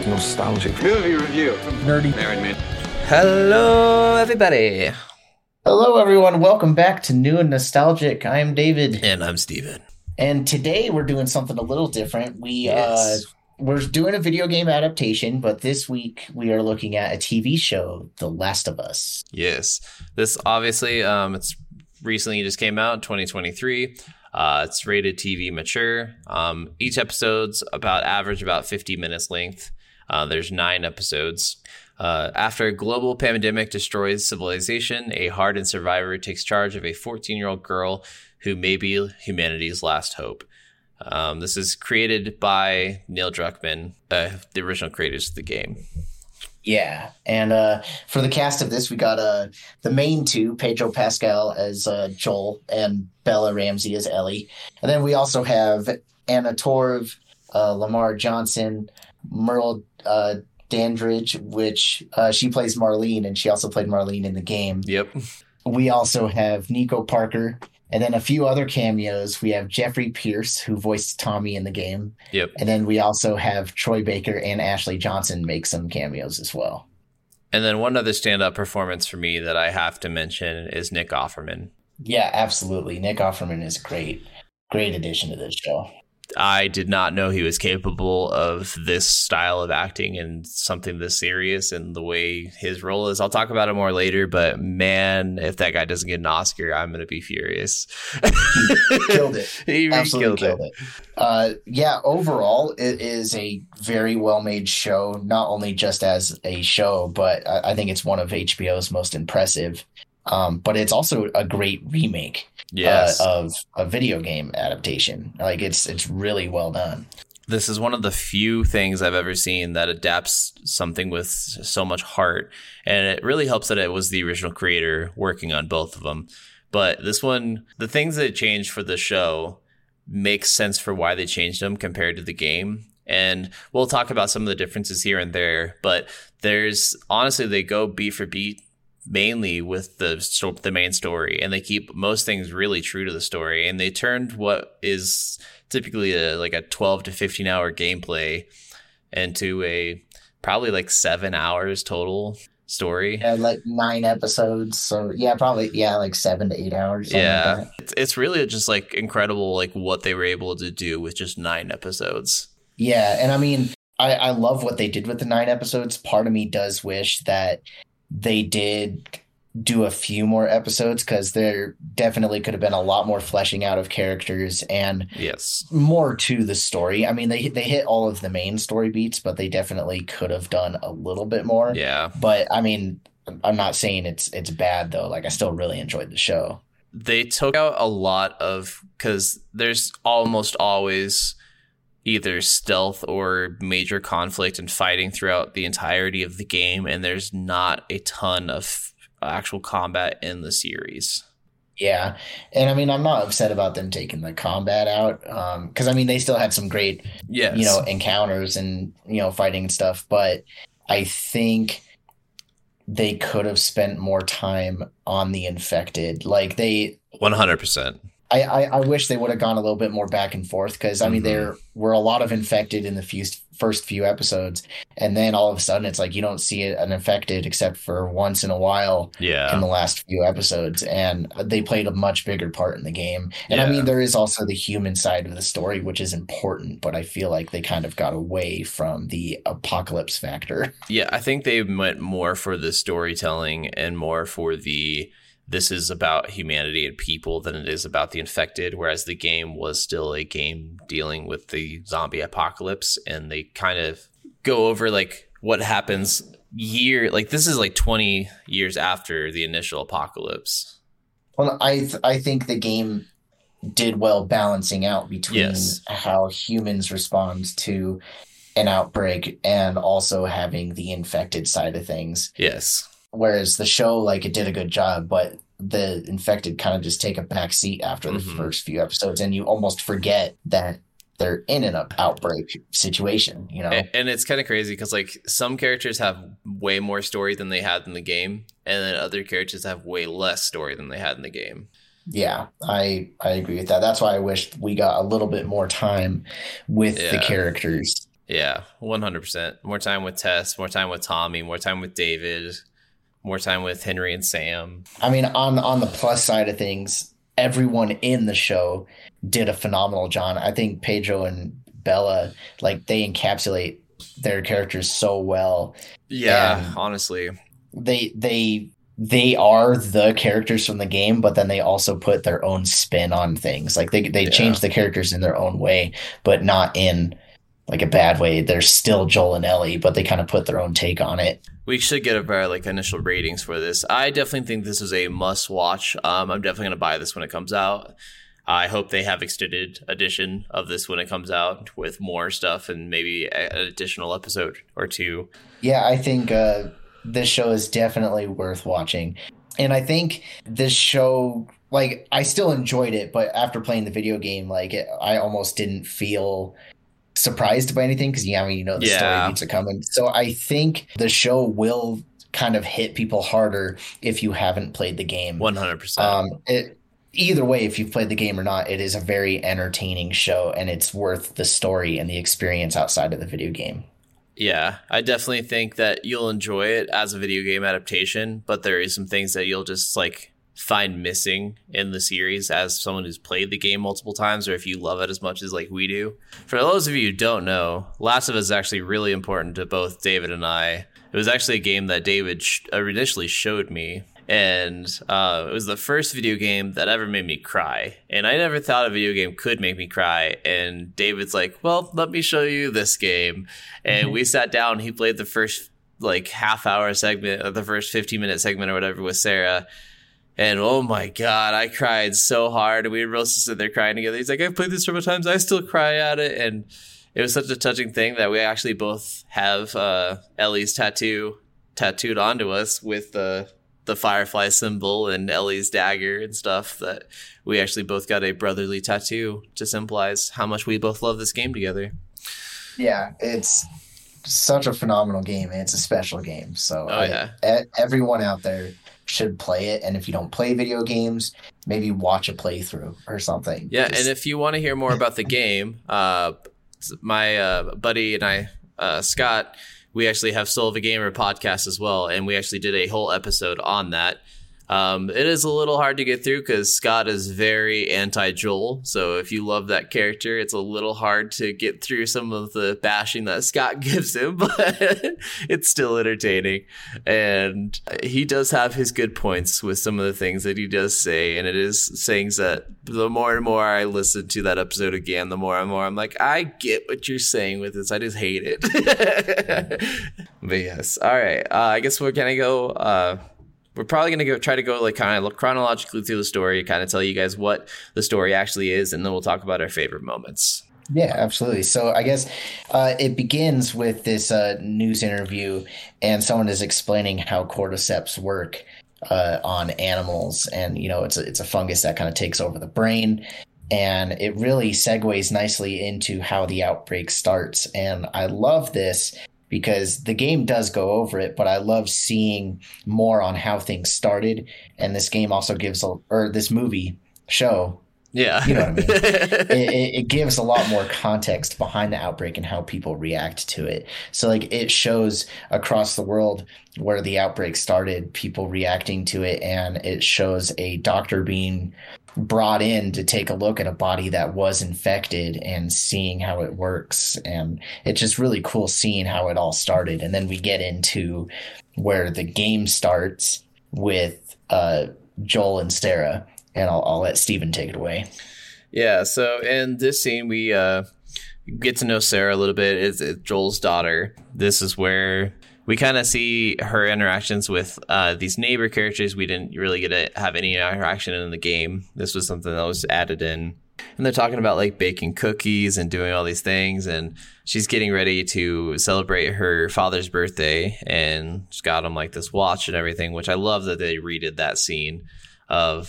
like nostalgic. Movie review. From nerdy. Married man. Hello, everybody. Hello, everyone. Welcome back to New and Nostalgic. I am David, And I'm Steven. and today we're doing something a little different. We Yes. uh, we're doing a video game adaptation, but this week we are looking at a TV show, The Last of Us. Yes. This obviously, um, it's recently just came out, 2023. Uh, it's rated TV mature. Um, each episode's about average about 50 minutes length. Uh, there's nine episodes. Uh, after a global pandemic destroys civilization, a hardened survivor takes charge of a 14 year old girl who may be humanity's last hope. Um, this is created by Neil Druckmann, uh, the original creators of the game. Yeah, and uh, for the cast of this, we got uh, the main two: Pedro Pascal as uh, Joel and Bella Ramsey as Ellie, and then we also have Anna Torv, uh, Lamar Johnson, Merle uh, Dandridge, which uh, she plays Marlene, and she also played Marlene in the game. Yep. We also have Nico Parker, and then a few other cameos. We have Jeffrey Pierce, who voiced Tommy in the game, Yep. and then we also have Troy Baker and Ashley Johnson make some cameos as well. And then one other stand-up performance for me that I have to mention is Nick Offerman. Yeah, absolutely. Nick Offerman is great. Great addition to this show. I did not know he was capable of this style of acting and something this serious and the way his role is. I'll talk about it more later, but man, if that guy doesn't get an Oscar, I'm going to be furious. Killed it. he Absolutely killed, killed it. it. Uh, yeah, overall, it is a very well made show, not only just as a show, but I, I think it's one of HBO's most impressive. Um, but it's also a great remake Yes. uh, of a video game adaptation. Like it's it's really well done. this is one of the few things I've ever seen that adapts something with so much heart. And it really helps that it was the original creator working on both of them. But this one, the things that changed for the show make sense for why they changed them compared to the game. And we'll talk about some of the differences here and there, but there's honestly, they go beat for beat mainly with the the main story and they keep most things really true to the story and they turned what is typically a like a 12 to 15 hour gameplay into a probably like 7 hours total story. Yeah, like nine episodes. So yeah, probably yeah, like seven to eight hours. something like Yeah. It's, it's really just like incredible like what they were able to do with just 9 episodes. Yeah, and I mean, I, I love what they did with the nine episodes. Part of me does wish that they did do a few more episodes because there definitely could have been a lot more fleshing out of characters and Yes. more to the story. I mean, they they hit all of the main story beats, but they definitely could have done a little bit more. Yeah. But I mean, I'm not saying it's it's bad though. Like I still really enjoyed the show. they took out a lot of because there's almost always either stealth or major conflict and fighting throughout the entirety of the game and there's not a ton of actual combat in the series. Yeah, and I mean, I'm not upset about them taking the combat out, um, because I mean, they still had some great yes. you know encounters and you know fighting and stuff but i think they could have spent more time on the infected. Like they 100% i i, I wish they would have gone a little bit more back and forth because i mean Mhm. there were a lot of infected in the few, first few episodes and then all of a sudden it's like you don't see an infected except for once in a while in the last few episodes and they played a much bigger part in the game. And i mean there is also the human side of the story which is important but i feel like they kind of got away from the apocalypse factor. Yeah i think they went more for the storytelling and more for the this is about humanity and people than it is about the infected whereas the game was still a game dealing with the zombie apocalypse and they kind of go over like what happens year like this is like 20 years after the initial apocalypse. Well i th- i think the game did well balancing out between Yes. how humans respond to an outbreak and also having the infected side of things. Yes whereas the show like it did a good job but the infected kind of just take a back seat after the Mhm. first few episodes and you almost forget that they're in an outbreak situation you know A- And it's kind of crazy because like some characters have way more story than they had in the game, and then other characters have way less story than they had in the game. yeah i i agree with that that's why i wish we got a little bit more time with the characters Yeah, 100%. More time with Tess, more time with Tommy, more time with David, more time with Henry and Sam. I mean, on on the plus side of things, everyone in the show did a phenomenal job. I think Pedro and Bella, like they encapsulate their characters so well. Yeah, and honestly. They they they are the characters from the game, but then they also put their own spin on things. Like they they yeah. change the characters in their own way, but not in like a bad way. They're still Joel and Ellie, but they kind of put their own take on it. We should get our like initial ratings for this. I definitely think this is a must watch. Um, I'm definitely gonna buy this when it comes out. I hope they have extended edition of this when it comes out with more stuff and maybe an additional episode or two. Yeah, I think uh, this show is definitely worth watching. And I think this show, like, I still enjoyed it, but after playing the video game, like, it, I almost didn't feel surprised by anything because, yeah, I mean, you know, the yeah. story needs to come in. So I think the show will kind of hit people harder if you haven't played the game. 100%. Um, either way, if you've played the game or not, it is a very entertaining show and it's worth the story and the experience outside of the video game. Yeah, I definitely think that you'll enjoy it as a video game adaptation, but there is some things that you'll just like find missing in the series as someone who's played the game multiple times or if you love it as much as like we do. For those of you who don't know, Last of Us is actually really important to both David and I. It was actually a game that David sh- initially showed me and uh, it was the first video game that ever made me cry. And I never thought a video game could make me cry. And David's like, "Well, let me show you this game." And mm-hmm. we sat down. He played the first like half hour segment, or the first fifteen minute segment, or whatever, with Sarah. And oh my god, I cried so hard. And we were both sit there crying together. He's like, "I've played this several times. I still cry at it." And it was such a touching thing that we actually both have uh, Ellie's tattoo tattooed onto us with the the firefly symbol and Ellie's dagger and stuff that we actually both got a brotherly tattoo to symbolize how much we both love this game together. Yeah, it's such a phenomenal game and it's a special game. So oh, yeah. everyone out there should play it and if you don't play video games, maybe watch a playthrough or something. Yeah, Just... and if you want to hear more about the game, uh my uh, buddy and I uh, Scott we actually have Soul of a Gamer podcast as well, and we actually did a whole episode on that. Um, it is a little hard to get through because Scott is very anti Joel. So if you love that character, it's a little hard to get through some of the bashing that Scott gives him, but it's still entertaining. And he does have his good points with some of the things that he does say. And it is sayings that the more and more I listen to that episode again, the more and more I'm like, I get what you're saying with this. I just hate it. but yes. All right. Uh, I guess we're going to go. Uh, we're probably going to try to go like kind of chronologically through the story, kind of tell you guys what the story actually is, and then we'll talk about our favorite moments. Yeah, absolutely. So I guess uh, it begins with this uh, news interview, and someone is explaining how cordyceps work uh, on animals, and you know it's a, it's a fungus that kind of takes over the brain, and it really segues nicely into how the outbreak starts. And I love this because the game does go over it, but I love seeing more on how things started. And this game also gives, a, or this movie show, yeah, you know what I mean. it, it, it, gives a lot more context behind the outbreak and how people react to it. So like it shows across the world where the outbreak started, people reacting to it, and it shows a doctor being brought in to take a look at a body that was infected and seeing how it works. And it's just really cool seeing how it all started. And then we get into where the game starts with uh, Joel and Sarah. And I'll, I'll let Steven take it away. Yeah. So in this scene, we uh, get to know Sarah a little bit. It's, it's Joel's daughter. This is where we kind of see her interactions with uh, these neighbor characters. We didn't really get to have any interaction in the game. This was something that was added in. And they're talking about like baking cookies and doing all these things. And she's getting ready to celebrate her father's birthday. And she's got him like this watch and everything, which I love that they redid that scene of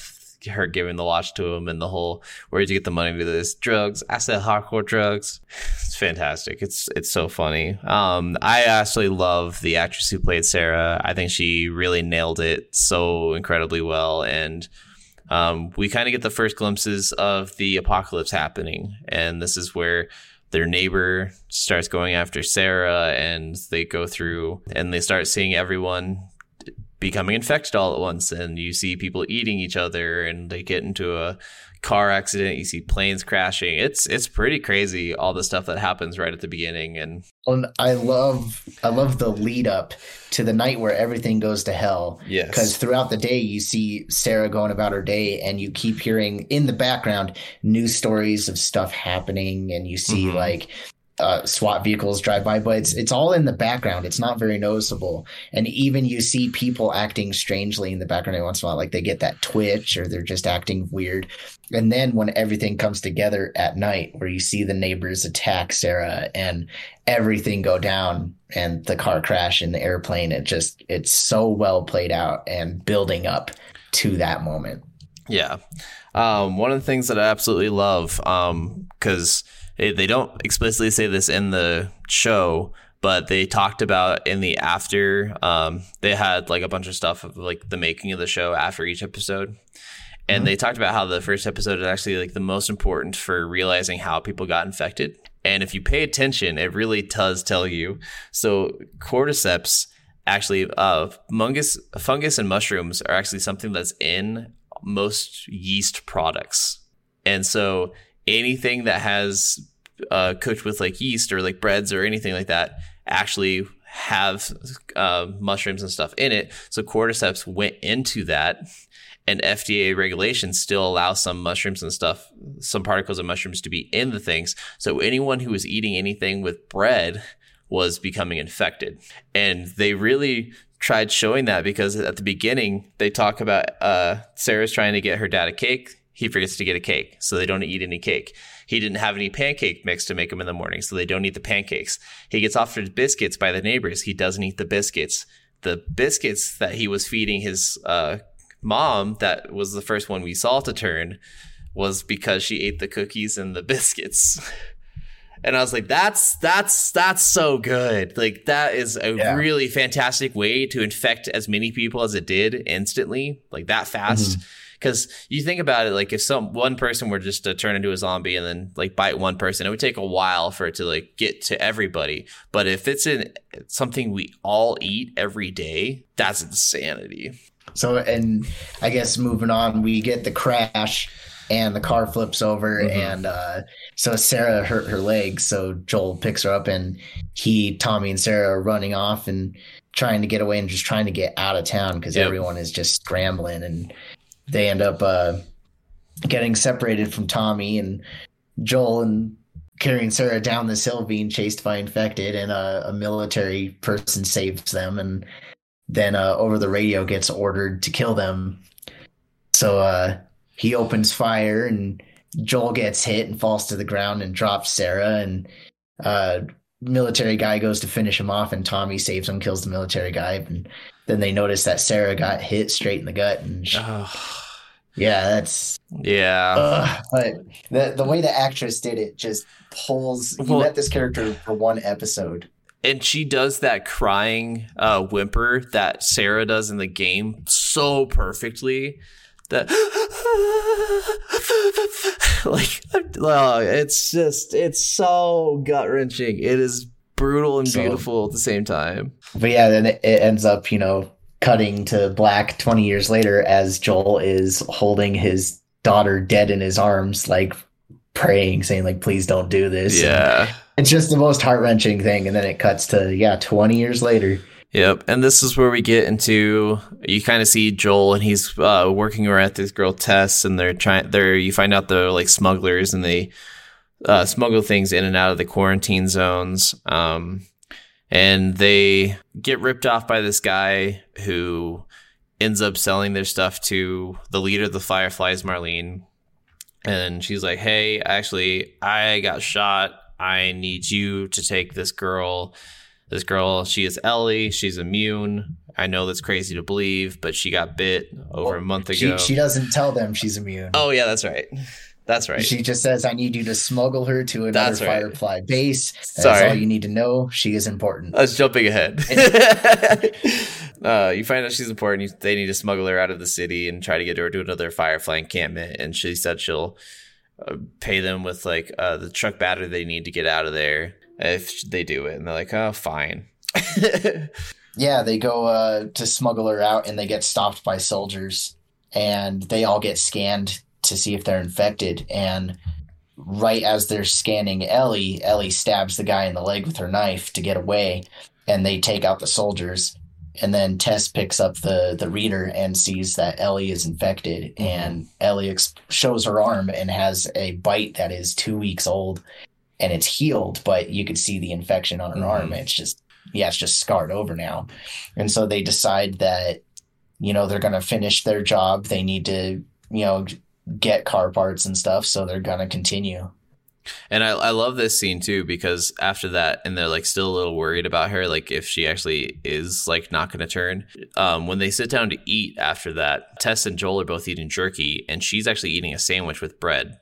her giving the watch to him and the whole where did you get the money to this? Drugs. I said hardcore drugs. It's fantastic. It's it's so funny. Um i actually love the actress who played sarah. I think she really nailed it so incredibly well. And um, we kind of get the first glimpses of the apocalypse happening. And this is where their neighbor starts going after Sarah, and they go through and they start seeing everyone becoming infected all at once and you see people eating each other and they get into a car accident you see planes crashing it's it's pretty crazy all the stuff that happens right at the beginning and and I love I love the lead up to the night where everything goes to hell. Yes. Because throughout the day you see Sarah going about her day and you keep hearing in the background news stories of stuff happening and you see Mhm. like uh, SWAT vehicles drive by, but it's it's all in the background. It's not very noticeable, and even you see people acting strangely in the background every once in a while, like they get that twitch or they're just acting weird. And then when everything comes together at night, where you see the neighbors attack Sarah and everything go down and the car crash in the airplane, it just it's so well played out and building up to that moment. Yeah. Um, one of the things that I absolutely love, because they don't explicitly say this in the show, but they talked about in the after, um, they had like a bunch of stuff of like the making of the show after each episode. And Mhm. they talked about how the first episode is actually like the most important for realizing how people got infected. And if you pay attention, it really does tell you. So cordyceps actually uh fungus fungus and mushrooms are actually something that's in most yeast products. And so anything that has uh, cooked with like yeast or like breads or anything like that actually have uh, mushrooms and stuff in it. So cordyceps went into that, and FDA regulations still allow some mushrooms and stuff, some particles of mushrooms to be in the things. So anyone who was eating anything with bread was becoming infected. And they really tried showing that because at the beginning they talk about uh, Sarah's trying to get her dad a cake. He forgets to get a cake, so they don't eat any cake. He didn't have any pancake mix to make them in the morning, so they don't eat the pancakes. He gets offered biscuits by the neighbors. He doesn't eat the biscuits. The biscuits that he was feeding his uh, mom, that was the first one we saw to turn, was because she ate the cookies and the biscuits. And I was like, that's that's that's so good. Like that is a Yeah. really fantastic way to infect as many people as it did instantly, like that fast. Because you think about it, like if some one person were just to turn into a zombie and then like bite one person, it would take a while for it to like get to everybody. But if it's in something we all eat every day, that's insanity. So, and I guess moving on, we get the crash and the car flips over, Mhm. and uh, so Sarah hurt her leg. So Joel picks her up, and he, Tommy, and Sarah are running off and trying to get away and just trying to get out of town because Yep. everyone is just scrambling, and they end up uh, getting separated from Tommy and Joel and carrying Sarah down this hill, being chased by infected, and a, a military person saves them, and then uh, over the radio gets ordered to kill them. So uh, he opens fire, and Joel gets hit and falls to the ground and drops Sarah, and uh, military guy goes to finish him off, and Tommy saves him, kills the military guy, and then they notice that Sarah got hit straight in the gut, and she, yeah, that's yeah. But the the way the actress did it just pulls. You Well- met this character for one episode. and she does that crying uh, whimper that Sarah does in the game so perfectly that like oh, it's just it's so gut wrenching. It is brutal and So- beautiful at the same time. But yeah, then it, it ends up, you know, cutting to black 20 years later as Joel is holding his daughter dead in his arms, like praying, saying, like, please don't do this. And Yeah. it's just the most heart wrenching thing. And then it cuts to, yeah, 20 years later. Yep, and this is where we get into you kind of see Joel and he's uh, working around at this girl Tess, and they're trying. They're you find out they're like smugglers, and they uh, smuggle things in and out of the quarantine zones. Um, and they get ripped off by this guy who ends up selling their stuff to the leader of the Fireflies, Marlene. And she's like, "Hey, actually, I got shot. I need you to take this girl." This girl, she is Ellie. She's immune. I know that's crazy to believe, but she got bit over a month She, ago. she doesn't tell them she's immune. oh yeah, that's right. That's right. She just says, I need you to smuggle her to another That's right. Firefly base. That's Sorry. all you need to know. She is important. I was jumping ahead. uh, you find out she's important. You, they need to smuggle her out of the city and try to get her to another Firefly encampment. And she said she'll uh, pay them with like uh, the truck battery they need to get out of there if they do it, and they're like, oh, fine. yeah, they go uh, to smuggle her out, and they get stopped by soldiers, and they all get scanned to see if they're infected, and right as they're scanning Ellie, Ellie stabs the guy in the leg with her knife to get away, and they take out the soldiers. And then Tess picks up the the reader and sees that Ellie is infected, mm-hmm. and Ellie ex- shows her arm and has a bite that is two weeks old, and it's healed, but you could see the infection on her mm-hmm. arm. It's just yeah, it's just scarred over now, and so they decide that you know they're going to finish their job. They need to you know get car parts and stuff, so they're gonna continue. And I, I love this scene too because after that, and they're like still a little worried about her, like if she actually is like not going to turn. Um, when they sit down to eat after that, Tess and Joel are both eating jerky, and she's actually eating a sandwich with bread.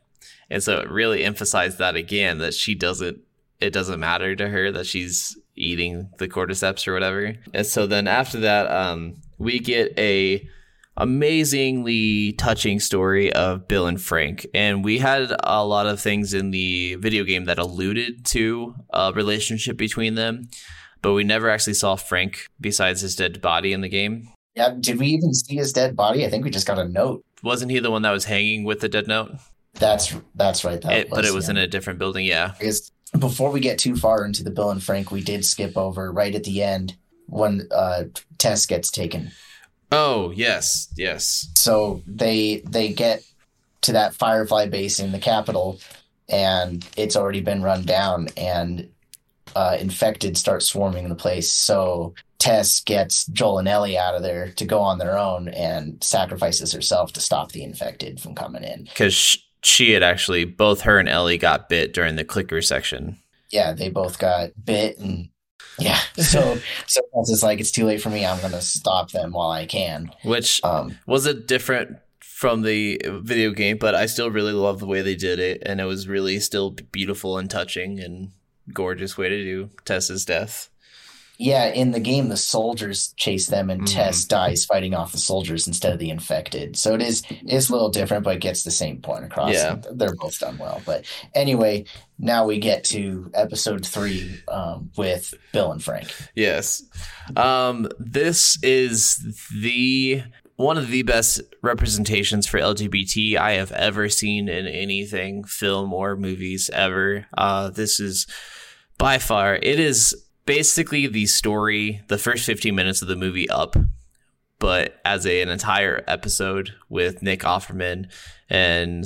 And so it really emphasized that again that she doesn't, it doesn't matter to her that she's eating the cordyceps or whatever. And so then after that, um, we get a amazingly touching story of Bill and Frank. And we had a lot of things in the video game that alluded to a relationship between them, but we never actually saw Frank besides his dead body in the game. Yeah, did we even see his dead body? I think we just got a note. Wasn't he the one that was hanging with the dead note? That's that's right. That it, was, but it was yeah. in a different building. Yeah. Because before we get too far into the Bill and Frank, we did skip over right at the end when uh, Tess gets taken Oh yes, yes. So they they get to that Firefly base in the capital, and it's already been run down, and uh, infected start swarming the place. So Tess gets Joel and Ellie out of there to go on their own and sacrifices herself to stop the infected from coming in. Because she had actually, both her and Ellie got bit during the clicker section. Yeah, they both got bit and yeah. So so it's like it's too late for me. I'm gonna stop them while I can. Which um, was it different from the video game, but I still really love the way they did it, and it was really still beautiful and touching and gorgeous way to do Tessa's death. Yeah, in the game, the soldiers chase them, and mm. Tess dies fighting off the soldiers instead of the infected. So it is is a little different, but it gets the same point across. Yeah, they're both done well. But anyway, now we get to episode three um, with Bill and Frank. Yes, um, this is the one of the best representations for LGBT I have ever seen in anything, film or movies ever. Uh, this is by far it is basically the story, the first 15 minutes of the movie up, but as a, an entire episode with Nick Offerman and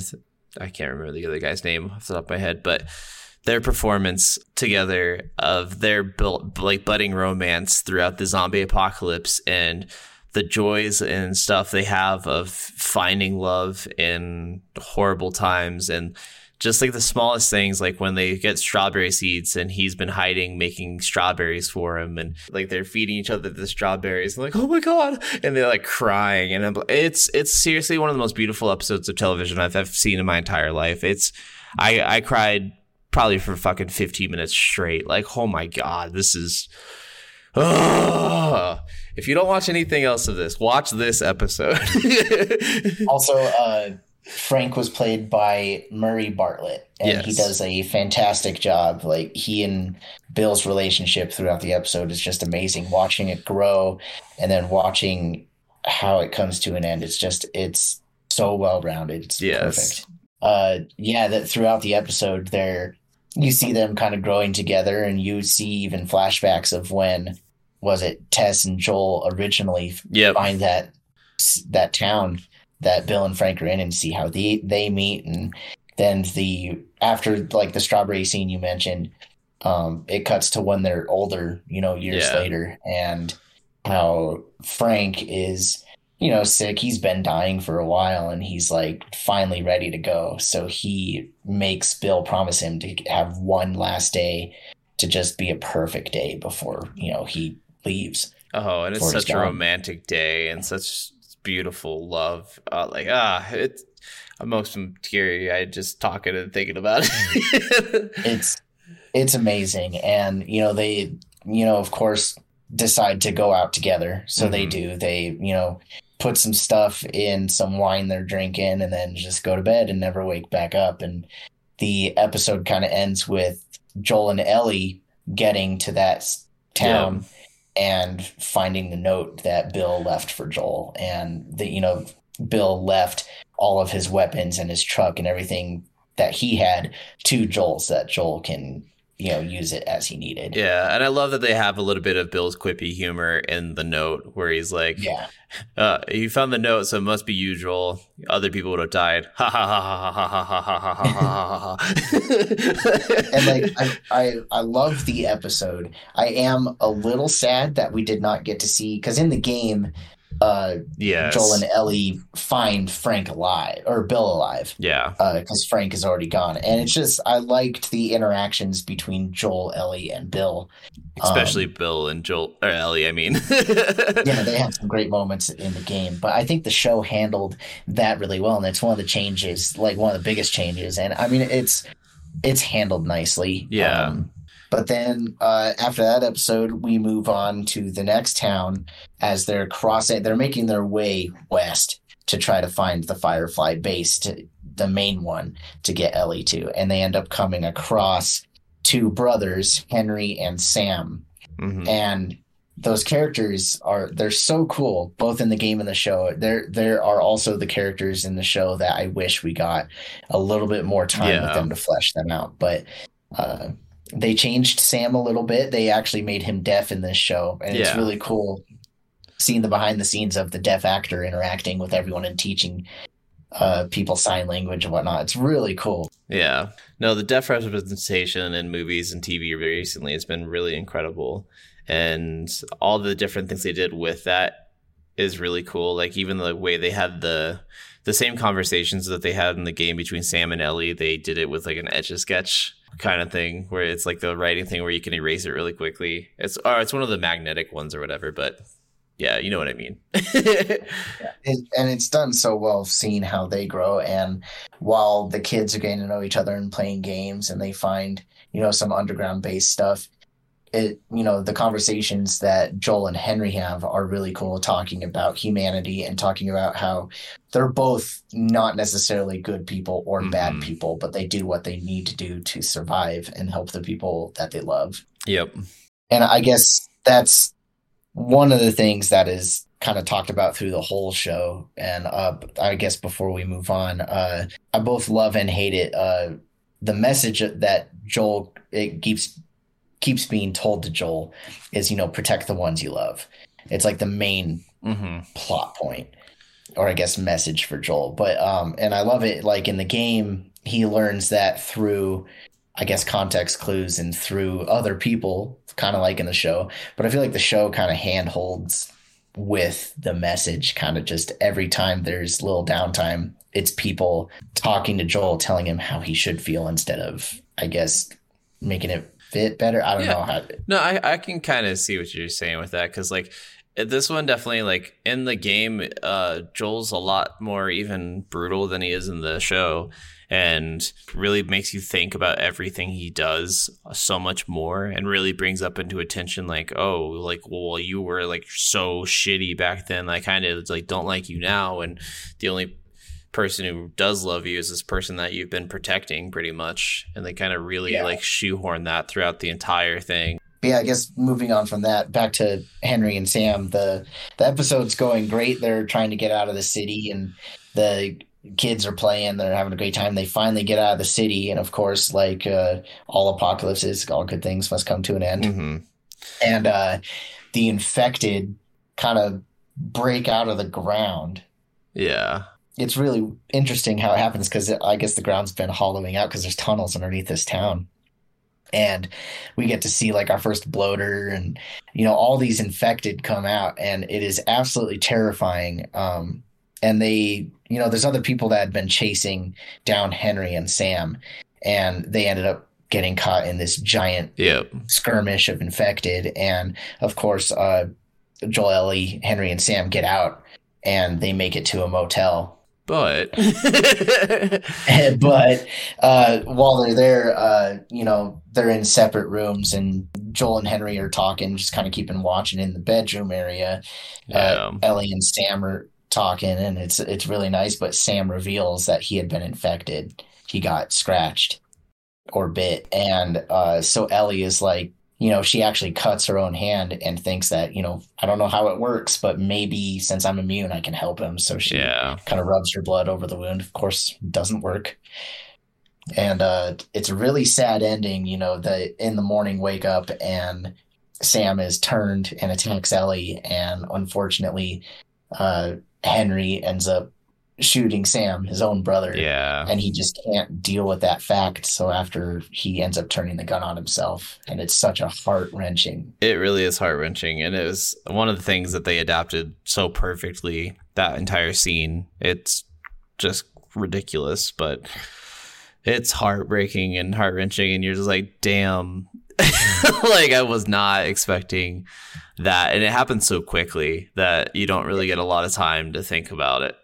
I can't remember the other guy's name off the top of my head, but their performance together of their built, like budding romance throughout the zombie apocalypse and the joys and stuff they have of finding love in horrible times and just like the smallest things, like when they get strawberry seeds and he's been hiding, making strawberries for him, and like they're feeding each other the strawberries, and like oh my god, and they're like crying, and it's it's seriously one of the most beautiful episodes of television I've, I've seen in my entire life. It's I I cried probably for fucking 15 minutes straight. Like oh my god, this is. If you don't watch anything else of this, watch this episode. also, uh, Frank was played by Murray Bartlett, and yes. he does a fantastic job. Like he and Bill's relationship throughout the episode is just amazing. Watching it grow, and then watching how it comes to an end. It's just it's so well rounded. It's yes. perfect. Uh, yeah, that throughout the episode, there you see them kind of growing together, and you see even flashbacks of when was it Tess and Joel originally yep. find that that town that Bill and Frank are in and see how they they meet. And then the after like the strawberry scene you mentioned um it cuts to when they're older you know years yeah. later and how Frank is you know sick. He's been dying for a while and he's like finally ready to go. So he makes Bill promise him to have one last day to just be a perfect day before you know he leaves oh and it's such a romantic day and such beautiful love. Uh, like ah, it's I'm most teary eyed just talking and thinking about it. it's it's amazing, and you know they you know of course decide to go out together, so mm-hmm. they do. They you know put some stuff in some wine they're drinking and then just go to bed and never wake back up. And the episode kind of ends with Joel and Ellie getting to that town yeah. And finding the note that Bill left for Joel. And that, you know, Bill left all of his weapons and his truck and everything that he had to Joel so that Joel can you know use it as he needed. Yeah, and I love that they have a little bit of Bill's quippy humor in the note where he's like, "Yeah, uh, he found the note, so it must be usual. Other people would have died." Ha ha ha ha ha ha ha ha ha ha ha. And like, I, I I love the episode. I am a little sad that we did not get to see because in the game uh yes. Joel and Ellie find Frank alive or Bill alive. Yeah. Uh because uh, Frank is already gone. And it's just I liked the interactions between Joel, Ellie, and Bill. Especially um, Bill and Joel or Ellie, I mean. yeah, they have some great moments in the game. But I think the show handled that really well. And it's one of the changes, like one of the biggest changes. And I mean it's it's handled nicely. Yeah. Um, but then uh, after that episode, we move on to the next town as they're crossing, they're making their way west to try to find the Firefly base, to, the main one, to get Ellie to. And they end up coming across two brothers, Henry and Sam. Mm-hmm. And those characters are they're so cool both in the game and the show there there are also the characters in the show that i wish we got a little bit more time yeah. with them to flesh them out but uh, they changed Sam a little bit. They actually made him deaf in this show, and yeah. it's really cool seeing the behind the scenes of the deaf actor interacting with everyone and teaching uh, people sign language and whatnot. It's really cool. Yeah. No, the deaf representation in movies and TV recently has been really incredible. And all the different things they did with that is really cool. Like even the way they had the the same conversations that they had in the game between Sam and Ellie, they did it with like an etch a sketch kind of thing where it's like the writing thing where you can erase it really quickly. It's or it's one of the magnetic ones or whatever, but yeah, you know what I mean. it, and it's done so well seeing how they grow and while the kids are getting to know each other and playing games and they find, you know, some underground based stuff, it you know the conversations that Joel and Henry have are really cool talking about humanity and talking about how they're both not necessarily good people or mm-hmm. bad people but they do what they need to do to survive and help the people that they love. Yep. And I guess that's one of the things that is kind of talked about through the whole show and uh I guess before we move on uh I both love and hate it uh the message that Joel it keeps keeps being told to Joel is, you know, protect the ones you love. It's like the main mm-hmm. plot point, or I guess message for Joel. But um, and I love it. Like in the game, he learns that through, I guess, context clues and through other people, kind of like in the show. But I feel like the show kind of handholds with the message, kind of just every time there's little downtime, it's people talking to Joel, telling him how he should feel instead of, I guess, making it fit better. I don't yeah. know how. To... No, I I can kind of see what you're saying with that because like this one definitely like in the game, uh, Joel's a lot more even brutal than he is in the show, and really makes you think about everything he does so much more, and really brings up into attention like, oh, like well, you were like so shitty back then. I kind of like don't like you now, and the only person who does love you is this person that you've been protecting pretty much and they kind of really yeah. like shoehorn that throughout the entire thing. But yeah i guess moving on from that back to henry and sam the the episode's going great. They're trying to get out of the city and the kids are playing they're having a great time. They finally get out of the city and of course like uh, all apocalypses all good things must come to an end. Mm-hmm. and uh, the infected kind of break out of the ground. Yeah it's really interesting how it happens because I guess the ground's been hollowing out because there's tunnels underneath this town. And we get to see like our first bloater and, you know, all these infected come out and it is absolutely terrifying. Um, and they, you know, there's other people that had been chasing down Henry and Sam and they ended up getting caught in this giant yep. skirmish of infected. And of course, uh, Joel, Ellie, Henry, and Sam get out and they make it to a motel but but uh, while they're there, uh, you know, they're in separate rooms, and Joel and Henry are talking, just kind of keeping watching in the bedroom area. Uh, yeah. Uh, Ellie and Sam are talking, and it's it's really nice. But Sam reveals that he had been infected. He got scratched or bit, and uh, so Ellie is like, you know, she actually cuts her own hand and thinks that, you know, I don't know how it works, but maybe since I'm immune, I can help him. So she Yeah. kind of rubs her blood over the wound. Of course, doesn't work. And uh, it's a really sad ending, you know, that in the morning wake up and Sam is turned and attacks Ellie. And unfortunately, uh, Henry ends up shooting Sam, his own brother. Yeah. And he just can't deal with that fact. So after he ends up turning the gun on himself, and it's such a heart wrenching. It really is heart wrenching, and it was one of the things that they adapted so perfectly. That entire scene, it's just ridiculous, but it's heartbreaking and heart wrenching, and you're just like, damn, like I was not expecting that, and it happened so quickly that you don't really get a lot of time to think about it.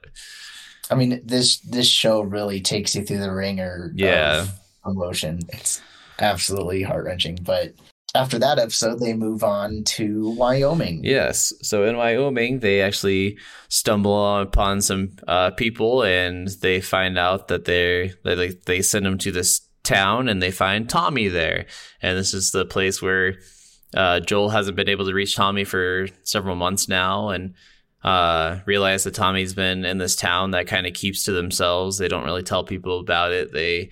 I mean, this this show really takes you through the ringer Yeah. of emotion. It's absolutely heart wrenching. But after that episode, they move on to Wyoming. Yes. So in Wyoming, they actually stumble upon some uh, people, and they find out that they're they they send them to this town, and they find Tommy there, and this is the place where uh, Joel hasn't been able to reach Tommy for several months now, and uh, realize that Tommy's been in this town that kind of keeps to themselves. They don't really tell people about it. They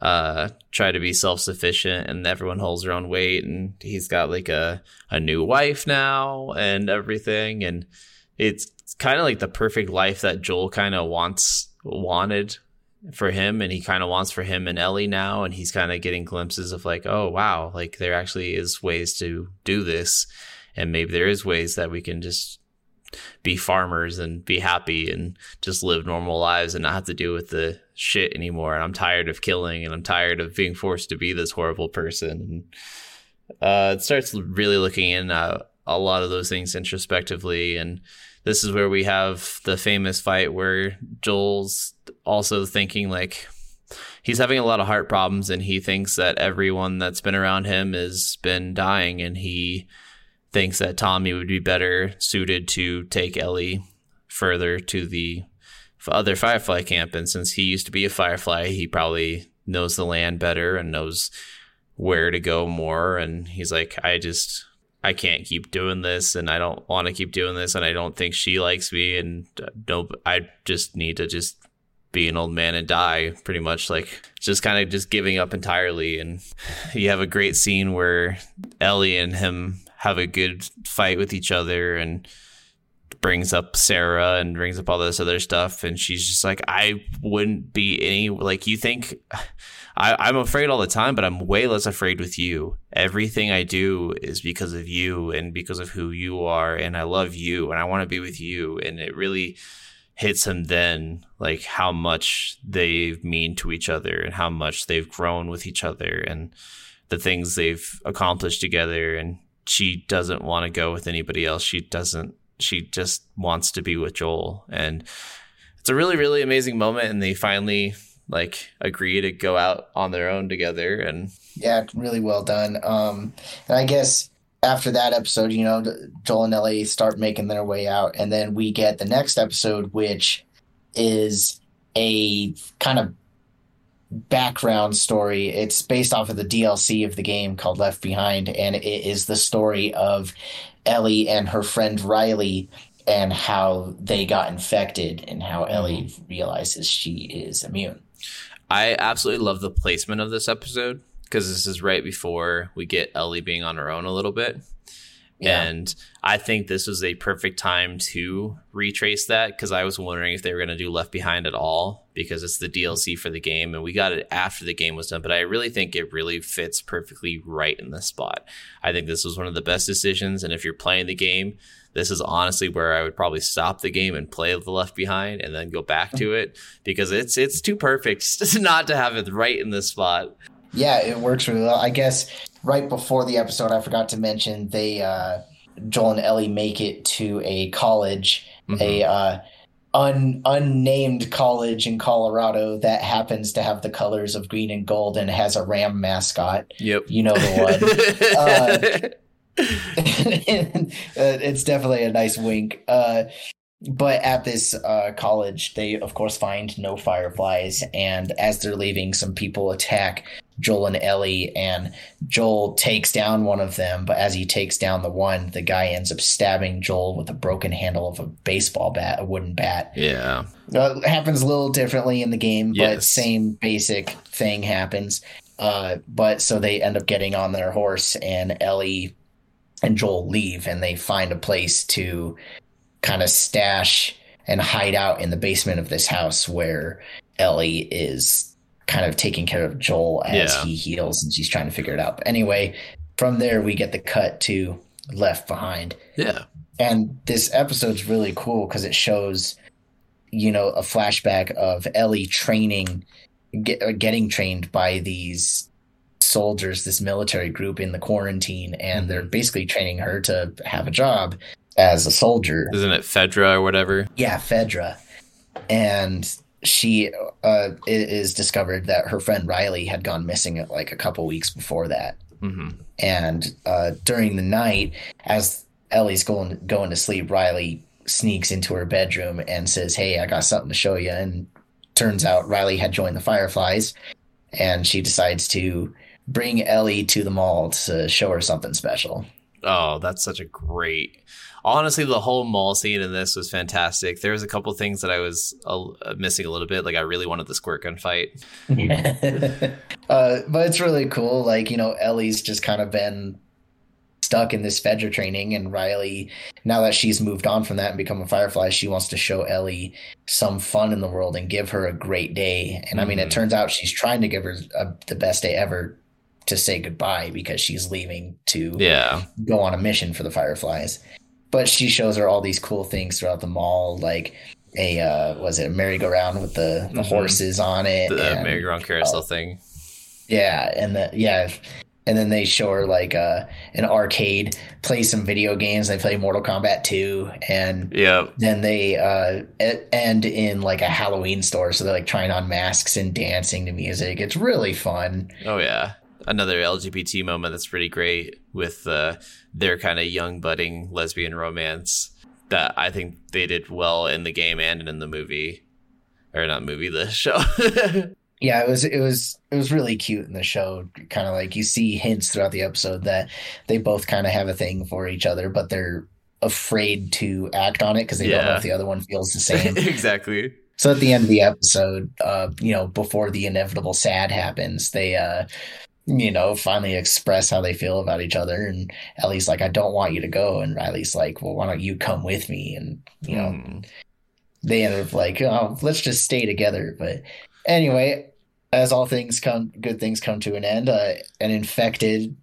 uh try to be self-sufficient and everyone holds their own weight. And he's got like a a new wife now and everything. And it's kind of like the perfect life that Joel kind of wants wanted for him. And he kind of wants for him and Ellie now. And he's kind of getting glimpses of like oh wow like there actually is ways to do this. And maybe there is ways that we can just be farmers and be happy and just live normal lives and not have to deal with the shit anymore. And I'm tired of killing and I'm tired of being forced to be this horrible person. And uh, it starts really looking in at a lot of those things introspectively. And this is where we have the famous fight where Joel's also thinking like he's having a lot of heart problems and he thinks that everyone that's been around him has been dying and he thinks that Tommy would be better suited to take Ellie further to the other Firefly camp. And since he used to be a Firefly, he probably knows the land better and knows where to go more. And he's like, I just, I can't keep doing this and I don't want to keep doing this. And I don't think she likes me. And uh, no, I just need to just be an old man and die pretty much like just kind of just giving up entirely and you have a great scene where ellie and him have a good fight with each other and brings up Sarah and brings up all this other stuff. And she's just like I wouldn't be any like you think I, I'm afraid all the time but I'm way less afraid with you. Everything I do is because of you and because of who you are. And I love you and I want to be with you. And it really hits him then like how much they mean to each other and how much they've grown with each other and the things they've accomplished together. And she doesn't want to go with anybody else. She doesn't. She just wants to be with Joel, and it's a really, really amazing moment. And they finally like agree to go out on their own together. And Yeah, really well done. Um, and I guess after that episode, you know, Joel and Ellie start making their way out, and then we get the next episode, which is a kind of background story. It's based off of the DLC of the game called Left Behind, and it is the story of Ellie and her friend Riley and how they got infected and how mm-hmm. Ellie realizes she is immune. I absolutely love the placement of this episode because this is right before we get Ellie being on her own a little bit. Yeah. And I think this was a perfect time to retrace that because I was wondering if they were going to do Left Behind at all because it's the DLC for the game and we got it after the game was done. But I really think it really fits perfectly right in this spot. I think this was one of the best decisions. And if you're playing the game, this is honestly where I would probably stop the game and play the Left Behind and then go back to it because it's it's too perfect not to have it right in this spot. Yeah, it works really well. I guess right before the episode, I forgot to mention they uh, Joel and Ellie make it to a college, Mhm. a uh, un, unnamed college in Colorado that happens to have the colors of green and gold and has a ram mascot. Yep. You know the one. Uh, it's definitely a nice wink. Uh, but at this uh, college, they of course find no fireflies, and as they're leaving, some people attack Joel and Ellie, and Joel takes down one of them. But as he takes down the one, the guy ends up stabbing Joel with a broken handle of a baseball bat, a wooden bat. Yeah, uh, happens a little differently in the game, but same basic thing happens. Uh, but so they end up getting on their horse, and Ellie and Joel leave, and they find a place to kind of stash and hide out in the basement of this house where Ellie is kind of taking care of Joel as Yeah. he heals and she's trying to figure it out. But anyway, from there we get the cut to Left Behind. yeah, And this episode's really cool because it shows, you know, a flashback of Ellie training, get, uh, getting trained by these soldiers, this military group in the quarantine, and they're basically training her to have a job as a soldier. isn't it Fedra or whatever? Yeah, Fedra. And she uh, it is discovered that her friend Riley had gone missing like a couple weeks before that. hmm And uh, during the night, as Ellie's going going to sleep, Riley sneaks into her bedroom and says, "Hey, I got something to show you." And turns out Riley had joined the Fireflies, and she decides to bring Ellie to the mall to show her something special. Oh, that's such a great. Honestly, the whole mall scene in this was fantastic. There was a couple things that I was uh, missing a little bit. Like I really wanted the squirt gun fight. uh, but it's really cool. Like, you know, Ellie's just kind of been stuck in this Fedra training, and Riley, now that she's moved on from that and become a Firefly, she wants to show Ellie some fun in the world and give her a great day. And I mean, it Mhm. turns out she's trying to give her a, the best day ever to say goodbye because she's leaving to Yeah, go on a mission for the Fireflies. But she shows her all these cool things throughout the mall, like a uh, was it a merry-go-round with the, the Mhm. horses on it, the and- merry-go-round carousel thing. yeah, and the yeah, and then they show her like uh, an arcade, play some video games. They play Mortal Kombat 2, and Yeah, then they uh, end in like a Halloween store. So they're like trying on masks and dancing to music. It's really fun. Oh yeah, another LGBT moment that's pretty great with uh, their kind of young budding lesbian romance that I think they did well in the game and in the movie, or not movie, the show. Yeah, it was it was it was really cute in the show. Kind of like you see hints throughout the episode that they both kind of have a thing for each other, but they're afraid to act on it because they don't know if the other one feels the same. exactly. So at the end of the episode, uh, you know, before the inevitable sad happens, they, uh, you know, finally express how they feel about each other. And Ellie's like, I don't want you to go. And Riley's like, well, why don't you come with me? And, you know, Mm. they end up like, oh, let's just stay together. But anyway, as all things come, good things come to an end. Uh, an infected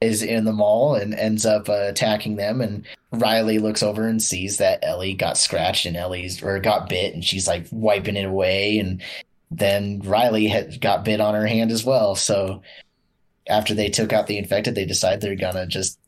is in the mall and ends up uh, attacking them. And Riley looks over and sees that Ellie got scratched and Ellie's or got bit, and she's like wiping it away. And then Riley had got bit on her hand as well. So after they took out the infected, they decide they're gonna just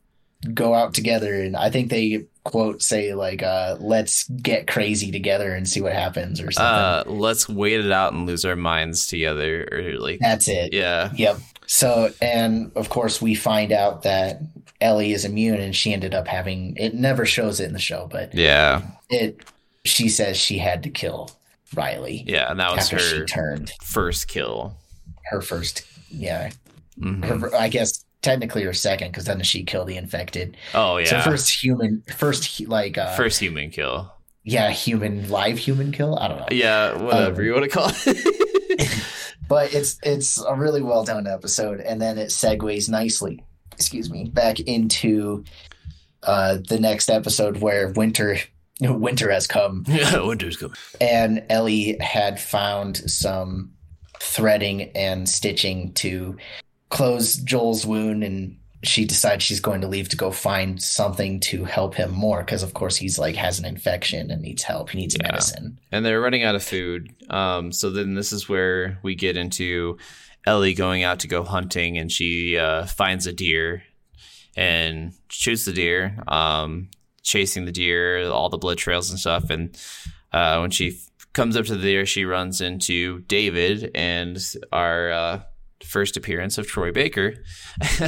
go out together. And I think they quote say like, uh, "Let's get crazy together and see what happens" or something. Uh, let's wait it out and lose our minds together, or like, That's it. yeah, Yep. So, and of course, we find out that Ellie is immune, and she ended up having. It never shows it in the show, but yeah, it. She says she had to kill Riley yeah, and that was her turned first kill. her first. Yeah, Mhm. her, I guess technically her second, because then she killed the infected. Oh yeah, So first human, first like uh, first human kill. yeah, human live human kill. I don't know. Yeah, whatever Um, you want to call it. but it's it's a really well done episode and then it segues nicely excuse me back into uh the next episode where winter winter has come yeah, winter's coming. and ellie had found some threading and stitching to close joel's wound and she decides she's going to leave to go find something to help him more because of course he's like has an infection and needs help he needs Yeah. medicine and they're running out of food. Um, so then this is where we get into Ellie going out to go hunting, and she uh, finds a deer and shoots the deer, um, chasing the deer, all the blood trails and stuff. And uh, when she f- comes up to the deer, she runs into David and our uh, first appearance of Troy Baker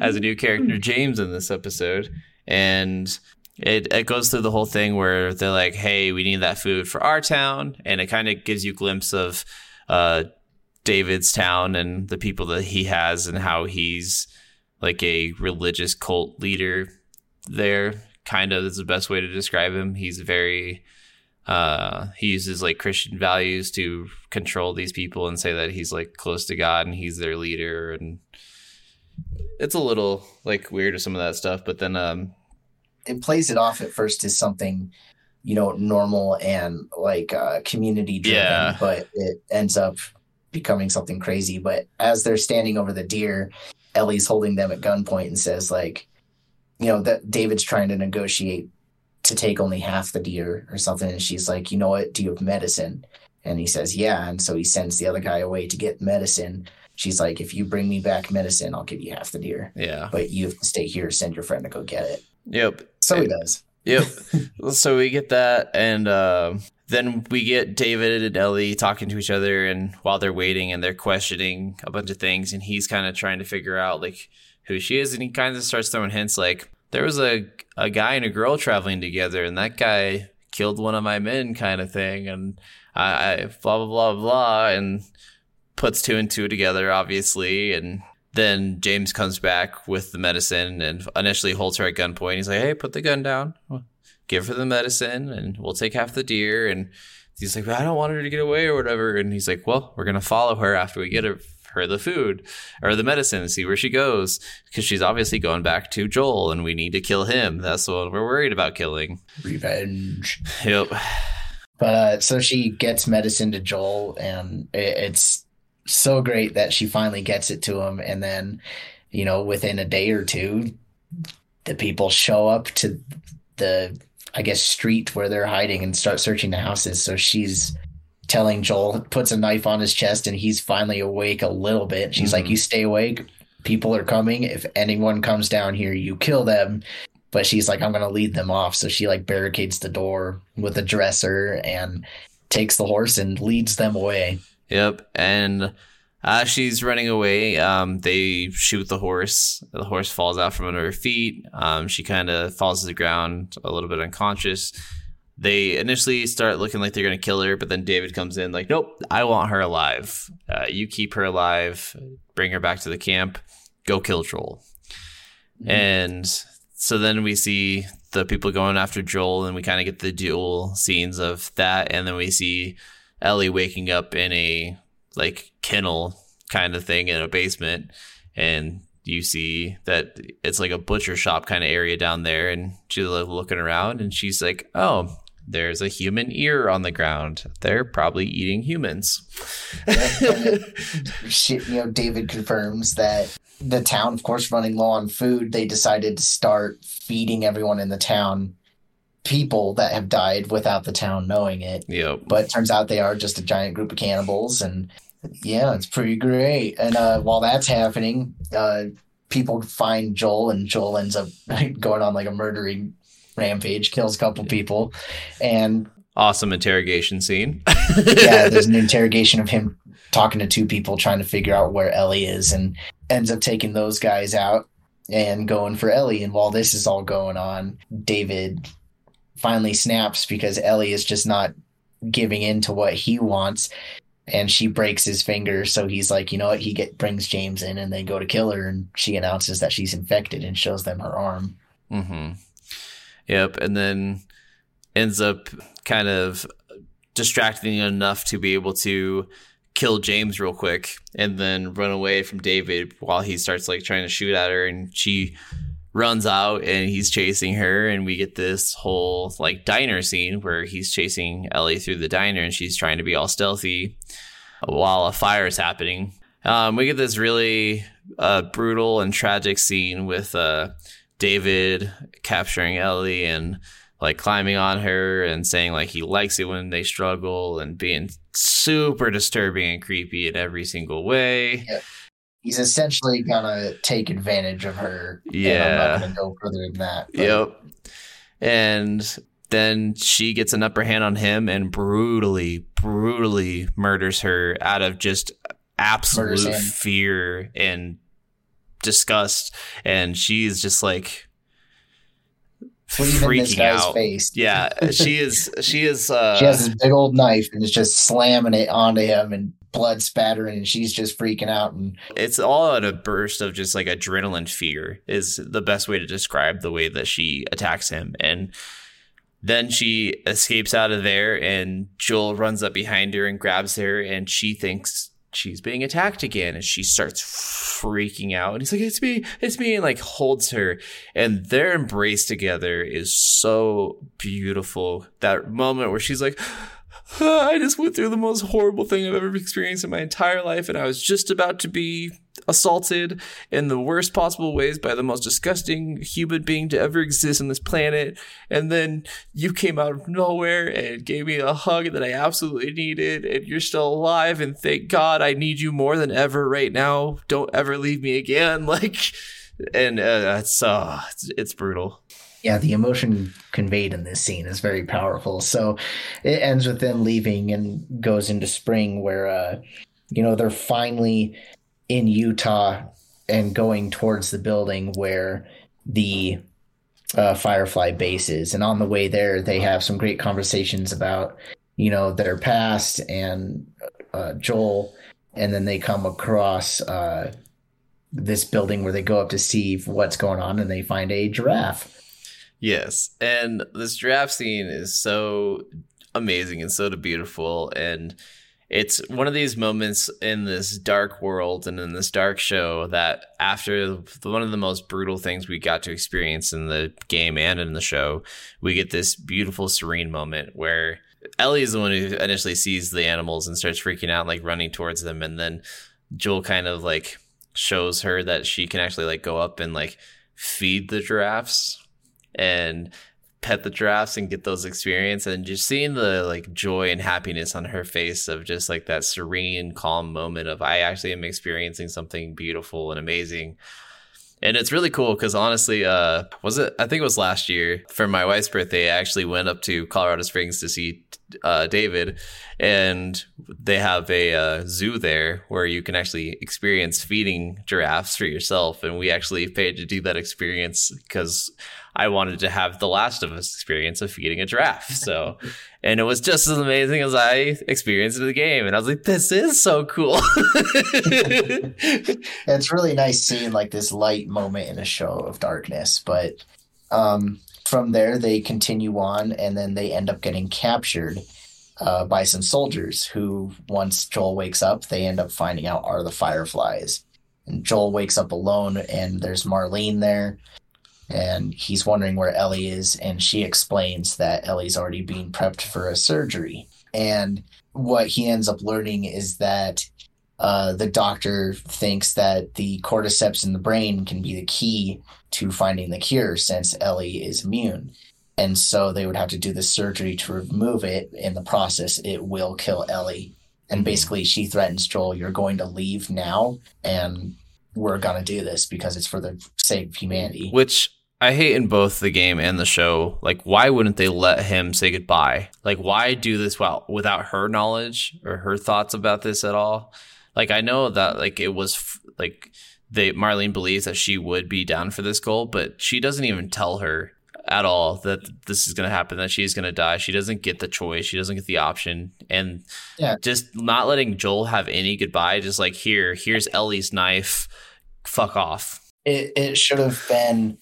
as a new character, James, in this episode. And it, it goes through the whole thing where they're like, hey, we need that food for our town. And it kind of gives you a glimpse of uh, David's town and the people that he has and how he's like a religious cult leader there. Kind of is the best way to describe him. He's very, uh, he uses like Christian values to control these people and say that he's like close to God and he's their leader. And it's a little like weird or some of that stuff. But then, um, it plays it off at first as something you know normal and like uh, community driven Yeah. but it ends up becoming something crazy but as they're standing over the deer ellie's holding them at gunpoint and says like you know that david's trying to negotiate to take only half the deer or something and she's like you know what? Do you have medicine? And he says yeah. And so he sends the other guy away to get medicine. She's like if you bring me back medicine i'll give you half the deer. Yeah. but you have to stay here send your friend to go get it. Yep. so he does. Yep. so we get that, and uh, then we get David and Ellie talking to each other, and while they're waiting, and they're questioning a bunch of things, and he's kind of trying to figure out like who she is, and he kind of starts throwing hints like there was a a guy and a girl traveling together, and that guy killed one of my men, kind of thing, and I, I blah blah blah blah, and puts two and two together, obviously, and then James comes back with the medicine and initially holds her at gunpoint. He's like, "Hey, put the gun down. Give her the medicine, and we'll take half the deer." And he's like, "I don't want her to get away or whatever." And he's like, "Well, we're gonna follow her after we get her." Her the food or the medicine and see where she goes because she's obviously going back to Joel and we need to kill him. That's one we're worried about killing. revenge. Yep. But uh, so she gets medicine to Joel, and it, it's so great that she finally gets it to him. And then, you know, within a day or two, the people show up to the, I guess, street where they're hiding and start searching the houses. So she's telling Joel, puts a knife on his chest, and he's finally awake a little bit. She's like, Mhm. You stay awake. People are coming. If anyone comes down here, you kill them but she's like i'm gonna lead them off so she like barricades the door with a dresser and takes the horse and leads them away Yep. And as she's running away, um, they shoot the horse. The horse falls out from under her feet. Um, she kind of falls to the ground, a little bit unconscious. They initially start looking like they're going to kill her, but then David comes in, like, nope, I want her alive. Uh, you keep her alive, bring her back to the camp, go kill Joel. And so then we see the people going after Joel, and we kind of get the dual scenes of that. And then we see Ellie waking up in a like kennel kind of thing in a basement, and you see that it's like a butcher shop kind of area down there, and she's like looking around, and she's like, "Oh, there's a human ear on the ground. They're probably eating humans." she, you know david confirms that the town of course running low on food they decided to start feeding everyone in the town people that have died without the town knowing it yep. but it turns out they are just a giant group of cannibals and yeah it's pretty great and uh, while that's happening uh, people find joel and joel ends up going on like a murdering rampage kills a couple people. And Awesome interrogation scene. yeah there's an interrogation of him talking to two people trying to figure out where ellie is and ends up taking those guys out and going for ellie. And while this is all going on david finally snaps because ellie is just not giving in to what he wants. And she breaks his finger. So he's like you know what? He get brings james in and they go to kill her. And she announces that she's infected and shows them her arm. Mm-hmm. Yep, and then ends up kind of distracting enough to be able to kill James real quick, and then run away from David while he starts like trying to shoot at her, and she runs out and he's chasing her, and we get this whole like diner scene where he's chasing Ellie through the diner, and she's trying to be all stealthy while a fire is happening. Um, we get this really uh, brutal and tragic scene with uh, David capturing Ellie and like climbing on her and saying like he likes it when they struggle and being super disturbing and creepy in every single way. he's essentially gonna take advantage of her and Yeah. i'm not gonna go further than that but- Yep. And then she gets an upper hand on him and brutally, brutally murders her out of just absolute fear and disgust. And she's just like, freaking out. Face. Yeah, she is. She is. Uh, she has this big old knife and is just slamming it onto him and blood spattering, and she's just freaking out. And it's all in a burst of just like adrenaline fear is the best way to describe the way that she attacks him. And then she escapes out of there, and Joel runs up behind her and grabs her, and she thinks she's being attacked again and she starts freaking out. And he's like it's me it's me and like holds her. And their embrace together is so beautiful. That moment where she's like I just went through the most horrible thing I've ever experienced in my entire life, and I was just about to be assaulted in the worst possible ways by the most disgusting human being to ever exist on this planet. And then you came out of nowhere and gave me a hug that I absolutely needed, and you're still alive, and thank God I need you more than ever right now. Don't ever leave me again. Like, and uh, it's uh, it's, it's brutal yeah, the emotion conveyed in this scene is very powerful. So it ends with them leaving and goes into spring where uh you know they're finally in Utah and going towards the building where the uh, Firefly base is. And on the way there, they have some great conversations about, you know, their past and uh, Joel. And then they come across uh, this building where they go up to see what's going on and they find a giraffe. Yes, and this giraffe scene is so amazing and so beautiful, and it's one of these moments in this dark world and in this dark show that after one of the most brutal things we got to experience in the game and in the show, we get this beautiful serene moment where Ellie is the one who initially sees the animals and starts freaking out, like running towards them, and then Joel kind of like shows her that she can actually like go up and like feed the giraffes and pet the giraffes and get those experience and just seeing the like joy and happiness on her face of just like that serene calm moment of i actually am experiencing something beautiful and amazing and it's really cool because honestly uh was it i think it was last year for my wife's birthday i actually went up to colorado springs to see uh, david and they have a uh, zoo there where you can actually experience feeding giraffes for yourself and we actually paid to do that experience because I wanted to have the Last of Us experience of feeding a giraffe. So, and it was just as amazing as I experienced in the game. And I was like, this is so cool. it's really nice seeing like this light moment in a show of darkness. But um, from there, they continue on and then they end up getting captured. Uh, by some soldiers who, once Joel wakes up, they end up finding out are the Fireflies. And Joel wakes up alone, and there's Marlene there and he's wondering where Ellie is, and she explains that Ellie's already being prepped for a surgery. And what he ends up learning is that uh, the doctor thinks that the cordyceps in the brain can be the key to finding the cure since Ellie is immune. And so they would have to do the surgery to remove it. In the process, it will kill Ellie. And basically, she threatens Joel, You're going to leave now, and we're going to do this because it's for the sake of humanity. Which I hate in both the game and the show. Like, why wouldn't they let him say goodbye? Like, why do this well without her knowledge or her thoughts about this at all? Like, I know that like it was f- like they Marlene believes that she would be down for this goal, but she doesn't even tell her at all that this is going to happen that she's going to die she doesn't get the choice she doesn't get the option and yeah. just not letting joel have any goodbye just like here here's ellie's knife fuck off it, it should have been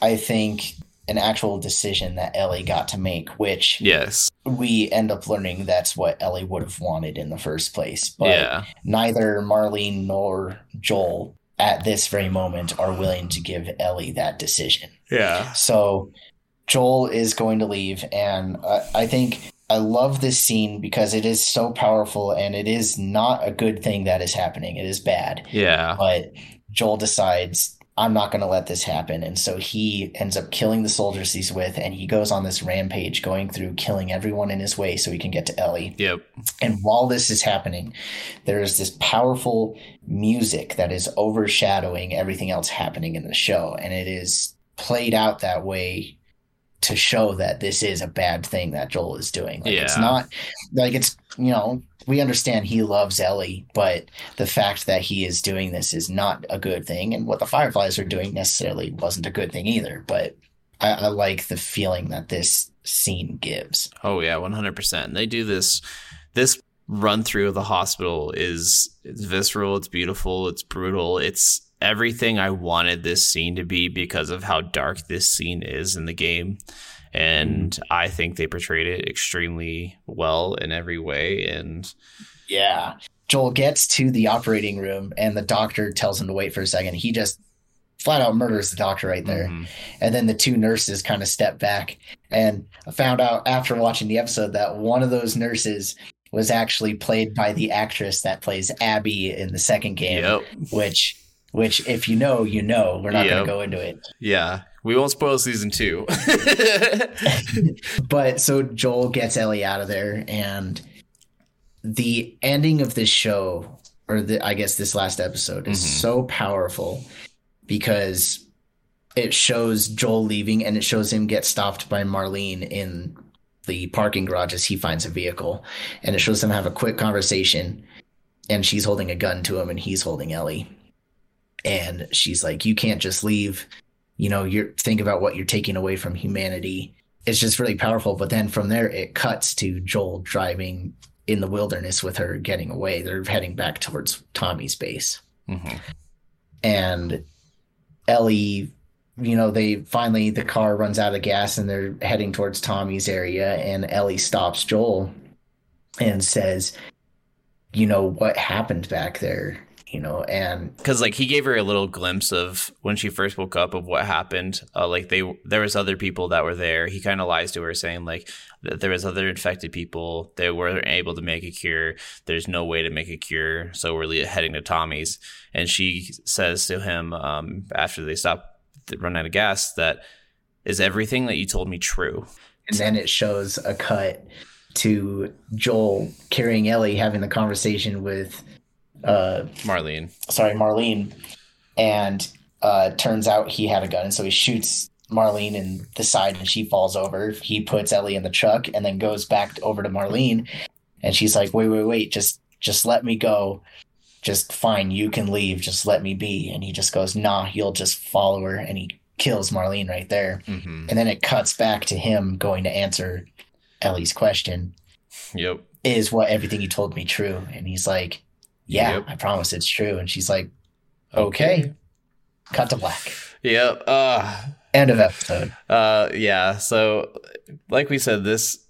I think, an actual decision that Ellie got to make, which yes, we end up learning that's what Ellie would have wanted in the first place. But yeah. neither Marlene nor Joel at this very moment are willing to give Ellie that decision. Yeah. So Joel is going to leave, and I, I think I love this scene because it is so powerful, and it is not a good thing that is happening. It is bad. Yeah. But Joel decides I'm not going to let this happen. And so he ends up killing the soldiers he's with, and he goes on this rampage, going through killing everyone in his way so he can get to Ellie. Yep. And while this is happening, there is this powerful music that is overshadowing everything else happening in the show. And it is played out that way to show that this is a bad thing that Joel is doing. Like, yeah. It's not like it's, you know, we understand he loves Ellie, but the fact that he is doing this is not a good thing. And what the Fireflies are doing necessarily wasn't a good thing either. But I, I like the feeling that this scene gives. Oh yeah, one hundred percent. They do this. This run through of the hospital is it's visceral. It's beautiful. It's brutal. It's everything I wanted this scene to be because of how dark this scene is in the game. And I think they portrayed it extremely well in every way. And yeah, Joel gets to the operating room and the doctor tells him to wait for a second. He just flat out murders the doctor right there. Mm-hmm. And then the two nurses kind of step back. And I found out after watching the episode that one of those nurses was actually played by the actress that plays Abby in the second game, yep. which which if you know, you know. We're not yep. going to go into it. Yeah. We won't spoil season 2. but so Joel gets Ellie out of there and the ending of this show or the, I guess this last episode is mm-hmm. so powerful because it shows Joel leaving and it shows him get stopped by Marlene in the parking garage as he finds a vehicle. And it shows them have a quick conversation and she's holding a gun to him and he's holding Ellie. And she's like, You can't just leave. You know, you're think about what you're taking away from humanity. It's just really powerful. But then from there it cuts to Joel driving in the wilderness with her getting away. They're heading back towards Tommy's base. Mm-hmm. And Ellie, you know, they finally the car runs out of gas and they're heading towards Tommy's area, and Ellie stops Joel and says, "You know what happened back there." You know, and because like he gave her a little glimpse of when she first woke up of what happened. Uh, like they, there was other people that were there. He kind of lies to her, saying like that there was other infected people. They weren't able to make a cure. There's no way to make a cure, so we're heading to Tommy's. And she says to him um, after they stop run out of gas that is everything that you told me true. And then it shows a cut to Joel carrying Ellie having the conversation with uh, Marlene. Sorry, Marlene. And uh, turns out he had a gun, and so he shoots Marlene in the side and she falls over. He puts Ellie in the truck and then goes back over to Marlene and she's like, "Wait, wait, wait, just just let me go. Just fine, you can leave. Just let me be." And he just goes, "Nah, you'll just follow her." And he kills Marlene right there. Mm-hmm. And then it cuts back to him going to answer Ellie's question. Yep. Is what everything you told me true? And he's like, "Yeah, yep. I promise it's true." And she's like, "Okay." okay. Cut to black. Yep. Uh End of episode. Uh, yeah. So, like we said, this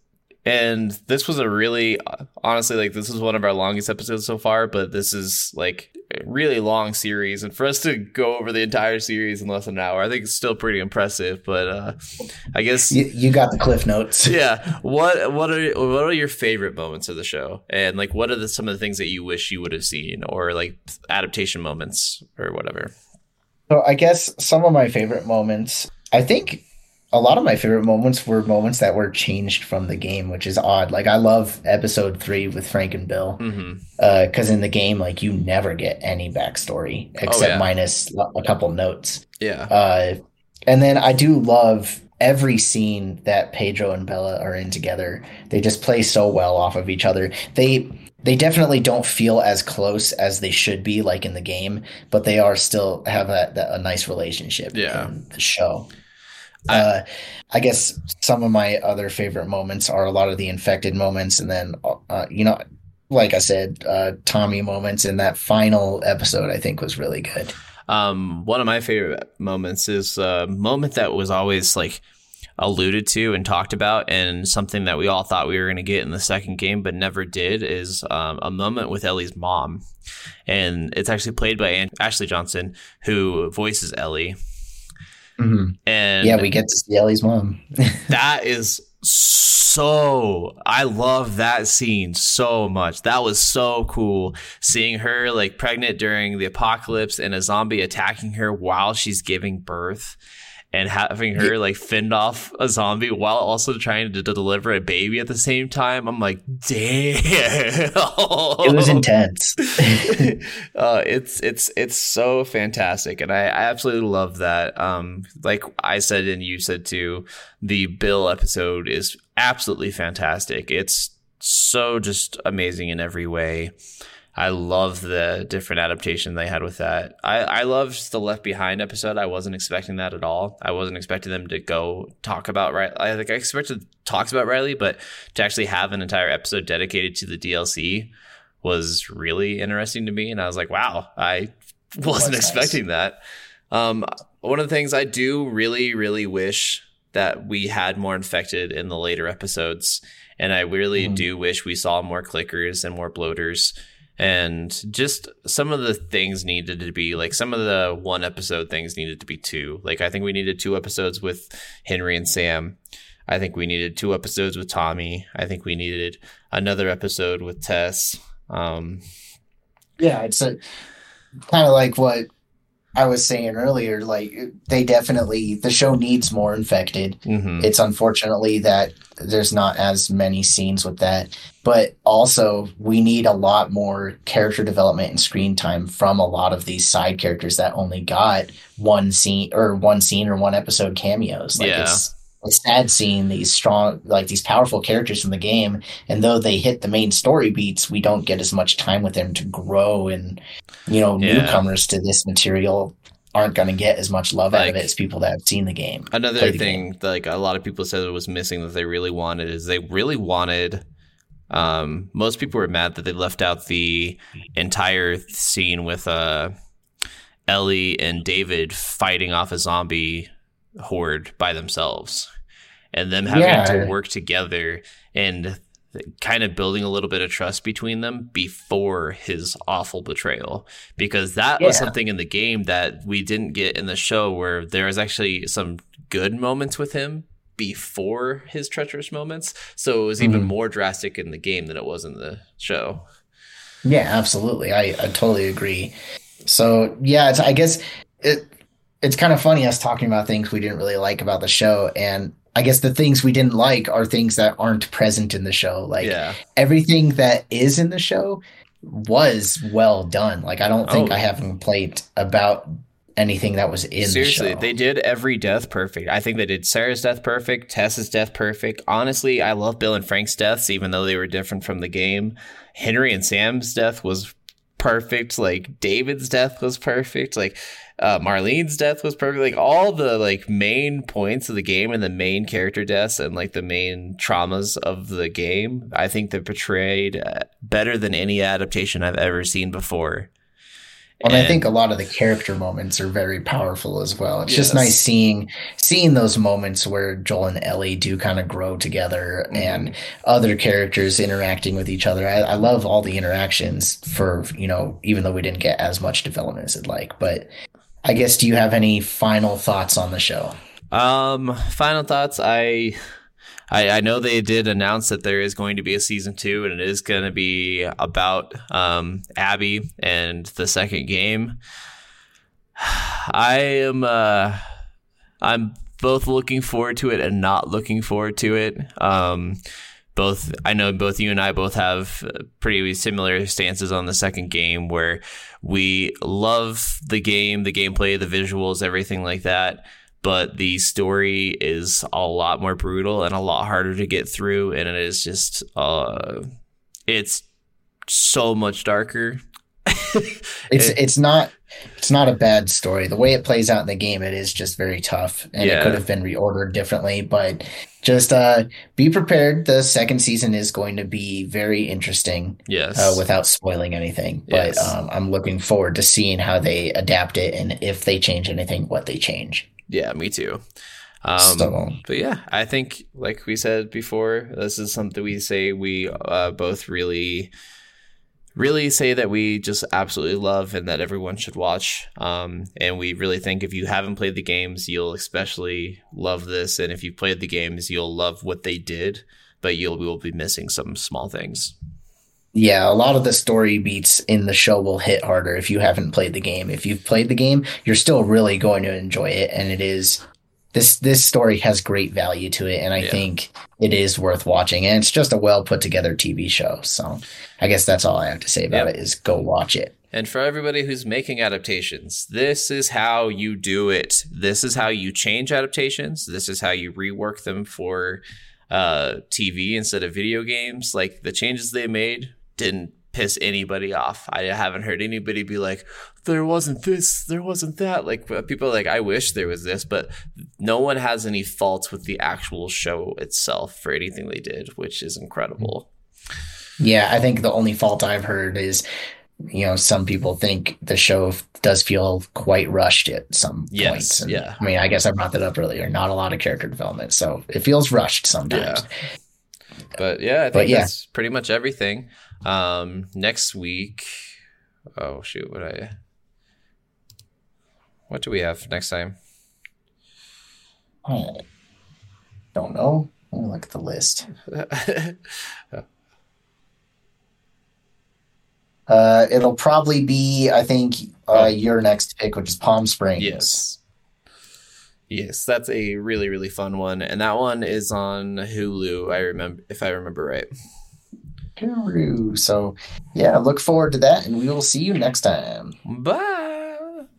and this was a really, honestly, like this is one of our longest episodes so far. But this is like a really long series, and for us to go over the entire series in less than an hour, I think it's still pretty impressive. But uh, I guess you, you got the cliff notes. yeah. What what are what are your favorite moments of the show, and like what are the, some of the things that you wish you would have seen, or like adaptation moments, or whatever. So I guess some of my favorite moments I think a lot of my favorite moments were moments that were changed from the game, which is odd. Like I love episode three with Frank and Bill, because mm-hmm. uh, in the game, like you never get any backstory oh, except oh, yeah. minus a couple notes. Yeah. Uh, and then I do love every scene that Pedro and Bella are in together. They just play so well off of each other. They they definitely don't feel as close as they should be, like in the game, but they are still have that a nice relationship. Yeah. in the show. I, uh, I guess some of my other favorite moments are a lot of the infected moments, and then uh, you know, like I said, uh, Tommy moments in that final episode. I think was really good. Um, one of my favorite moments is a moment that was always like alluded to and talked about, and something that we all thought we were going to get in the second game, but never did, is um, a moment with Ellie's mom. And it's actually played by Ashley Johnson, who voices Ellie. Mm-hmm. And yeah, we get to see Ellie's mom. that is so I love that scene so much. That was so cool seeing her like pregnant during the apocalypse and a zombie attacking her while she's giving birth and having her like fend off a zombie while also trying to, deliver a baby at the same time. I'm like, damn, it was intense. uh, it's it's it's so fantastic, and I, I absolutely love that. Um, like I said and you said too, the Bill episode is absolutely fantastic. It's so just amazing in every way. I love the different adaptation they had with that. I, I loved the Left Behind episode. I wasn't expecting that at all. I wasn't expecting them to go talk about Riley. I think I expected talks about Riley, but to actually have an entire episode dedicated to the DLC was really interesting to me. And I was like, wow, I wasn't expecting nice. that. Um, one of the things I do really, really wish that we had more infected in the later episodes. And I really mm. do wish we saw more clickers and more bloaters and just some of the things needed to be like some of the one episode things needed to be two. Like i think we needed two episodes with henry and sam. I think we needed two episodes with tommy. I think we needed another episode with tess. Um yeah it's a kind of like what I was saying earlier, like they definitely the show needs more infected. Mm-hmm. It's unfortunately that there's not as many scenes with that, but also we need a lot more character development and screen time from a lot of these side characters that only got one scene or one scene or one episode cameos. Like yeah. it's, it's sad seeing these strong, like these powerful characters in the game, and though they hit the main story beats, we don't get as much time with them to grow. And you know, yeah. newcomers to this material aren't going to get as much love like, out of it as people that have seen the game. Another the thing, game. like a lot of people said, it was missing that they really wanted is they really wanted. Um, most people were mad that they left out the entire scene with uh, Ellie and David fighting off a zombie horde by themselves and them having yeah. to work together and kind of building a little bit of trust between them before his awful betrayal because that yeah. was something in the game that we didn't get in the show where there was actually some good moments with him before his treacherous moments so it was even mm-hmm. more drastic in the game than it was in the show yeah absolutely i, I totally agree so yeah i guess it it's kind of funny us talking about things we didn't really like about the show and I guess the things we didn't like are things that aren't present in the show. Like yeah. everything that is in the show was well done. Like I don't think oh. I have played about anything that was in the Seriously, the they did every death perfect. I think they did Sarah's death perfect, Tess's death perfect. Honestly, I love Bill and Frank's deaths, even though they were different from the game. Henry and Sam's death was perfect. Like David's death was perfect. Like uh, Marlene's death was perfect. Like all the like main points of the game and the main character deaths and like the main traumas of the game, I think they're portrayed uh, better than any adaptation I've ever seen before. And, and I think a lot of the character moments are very powerful as well. It's yes. just nice seeing seeing those moments where Joel and Ellie do kind of grow together mm-hmm. and other characters interacting with each other. I, I, love all the interactions for you know, even though we didn't get as much development as I'd like. But I guess do you have any final thoughts on the show? Um, final thoughts. I, I, I know they did announce that there is going to be a season two, and it is going to be about um, Abby and the second game. I am. Uh, I'm both looking forward to it and not looking forward to it. Um, both I know both you and I both have pretty similar stances on the second game where we love the game, the gameplay, the visuals, everything like that, but the story is a lot more brutal and a lot harder to get through and it is just uh it's so much darker. it's it's not it's not a bad story. The way it plays out in the game, it is just very tough, and yeah. it could have been reordered differently. But just uh, be prepared. The second season is going to be very interesting. Yes, uh, without spoiling anything. But yes. um, I'm looking forward to seeing how they adapt it, and if they change anything, what they change. Yeah, me too. Um, but yeah, I think like we said before, this is something we say we uh, both really really say that we just absolutely love and that everyone should watch. Um, and we really think if you haven't played the games, you'll especially love this. And if you've played the games, you'll love what they did, but you'll will be missing some small things. Yeah, a lot of the story beats in the show will hit harder if you haven't played the game. If you've played the game, you're still really going to enjoy it, and it is this this story has great value to it, and I yeah. think it is worth watching. And it's just a well put together TV show. So I guess that's all I have to say about yep. it is go watch it. And for everybody who's making adaptations, this is how you do it. This is how you change adaptations. This is how you rework them for uh, TV instead of video games. Like the changes they made didn't piss anybody off. I haven't heard anybody be like, there wasn't this, there wasn't that. Like uh, people are like, I wish there was this, but no one has any faults with the actual show itself for anything they did, which is incredible. Yeah, I think the only fault I've heard is, you know, some people think the show does feel quite rushed at some Yes, points. And, yeah. I mean, I guess I brought that up earlier. Not a lot of character development, so it feels rushed sometimes. But yeah, I think yeah. that's pretty much everything. Um, next week, oh shoot, what I, what do we have next time? I don't know. Let me look at the list. Uh, it'll probably be, I think, uh, your next pick, which is Palm Springs. Yes. Yes, that's a really really fun one, and that one is on Hulu. I remember, if I remember right. Peru. So, yeah, look forward to that, and we will see you next time. Bye.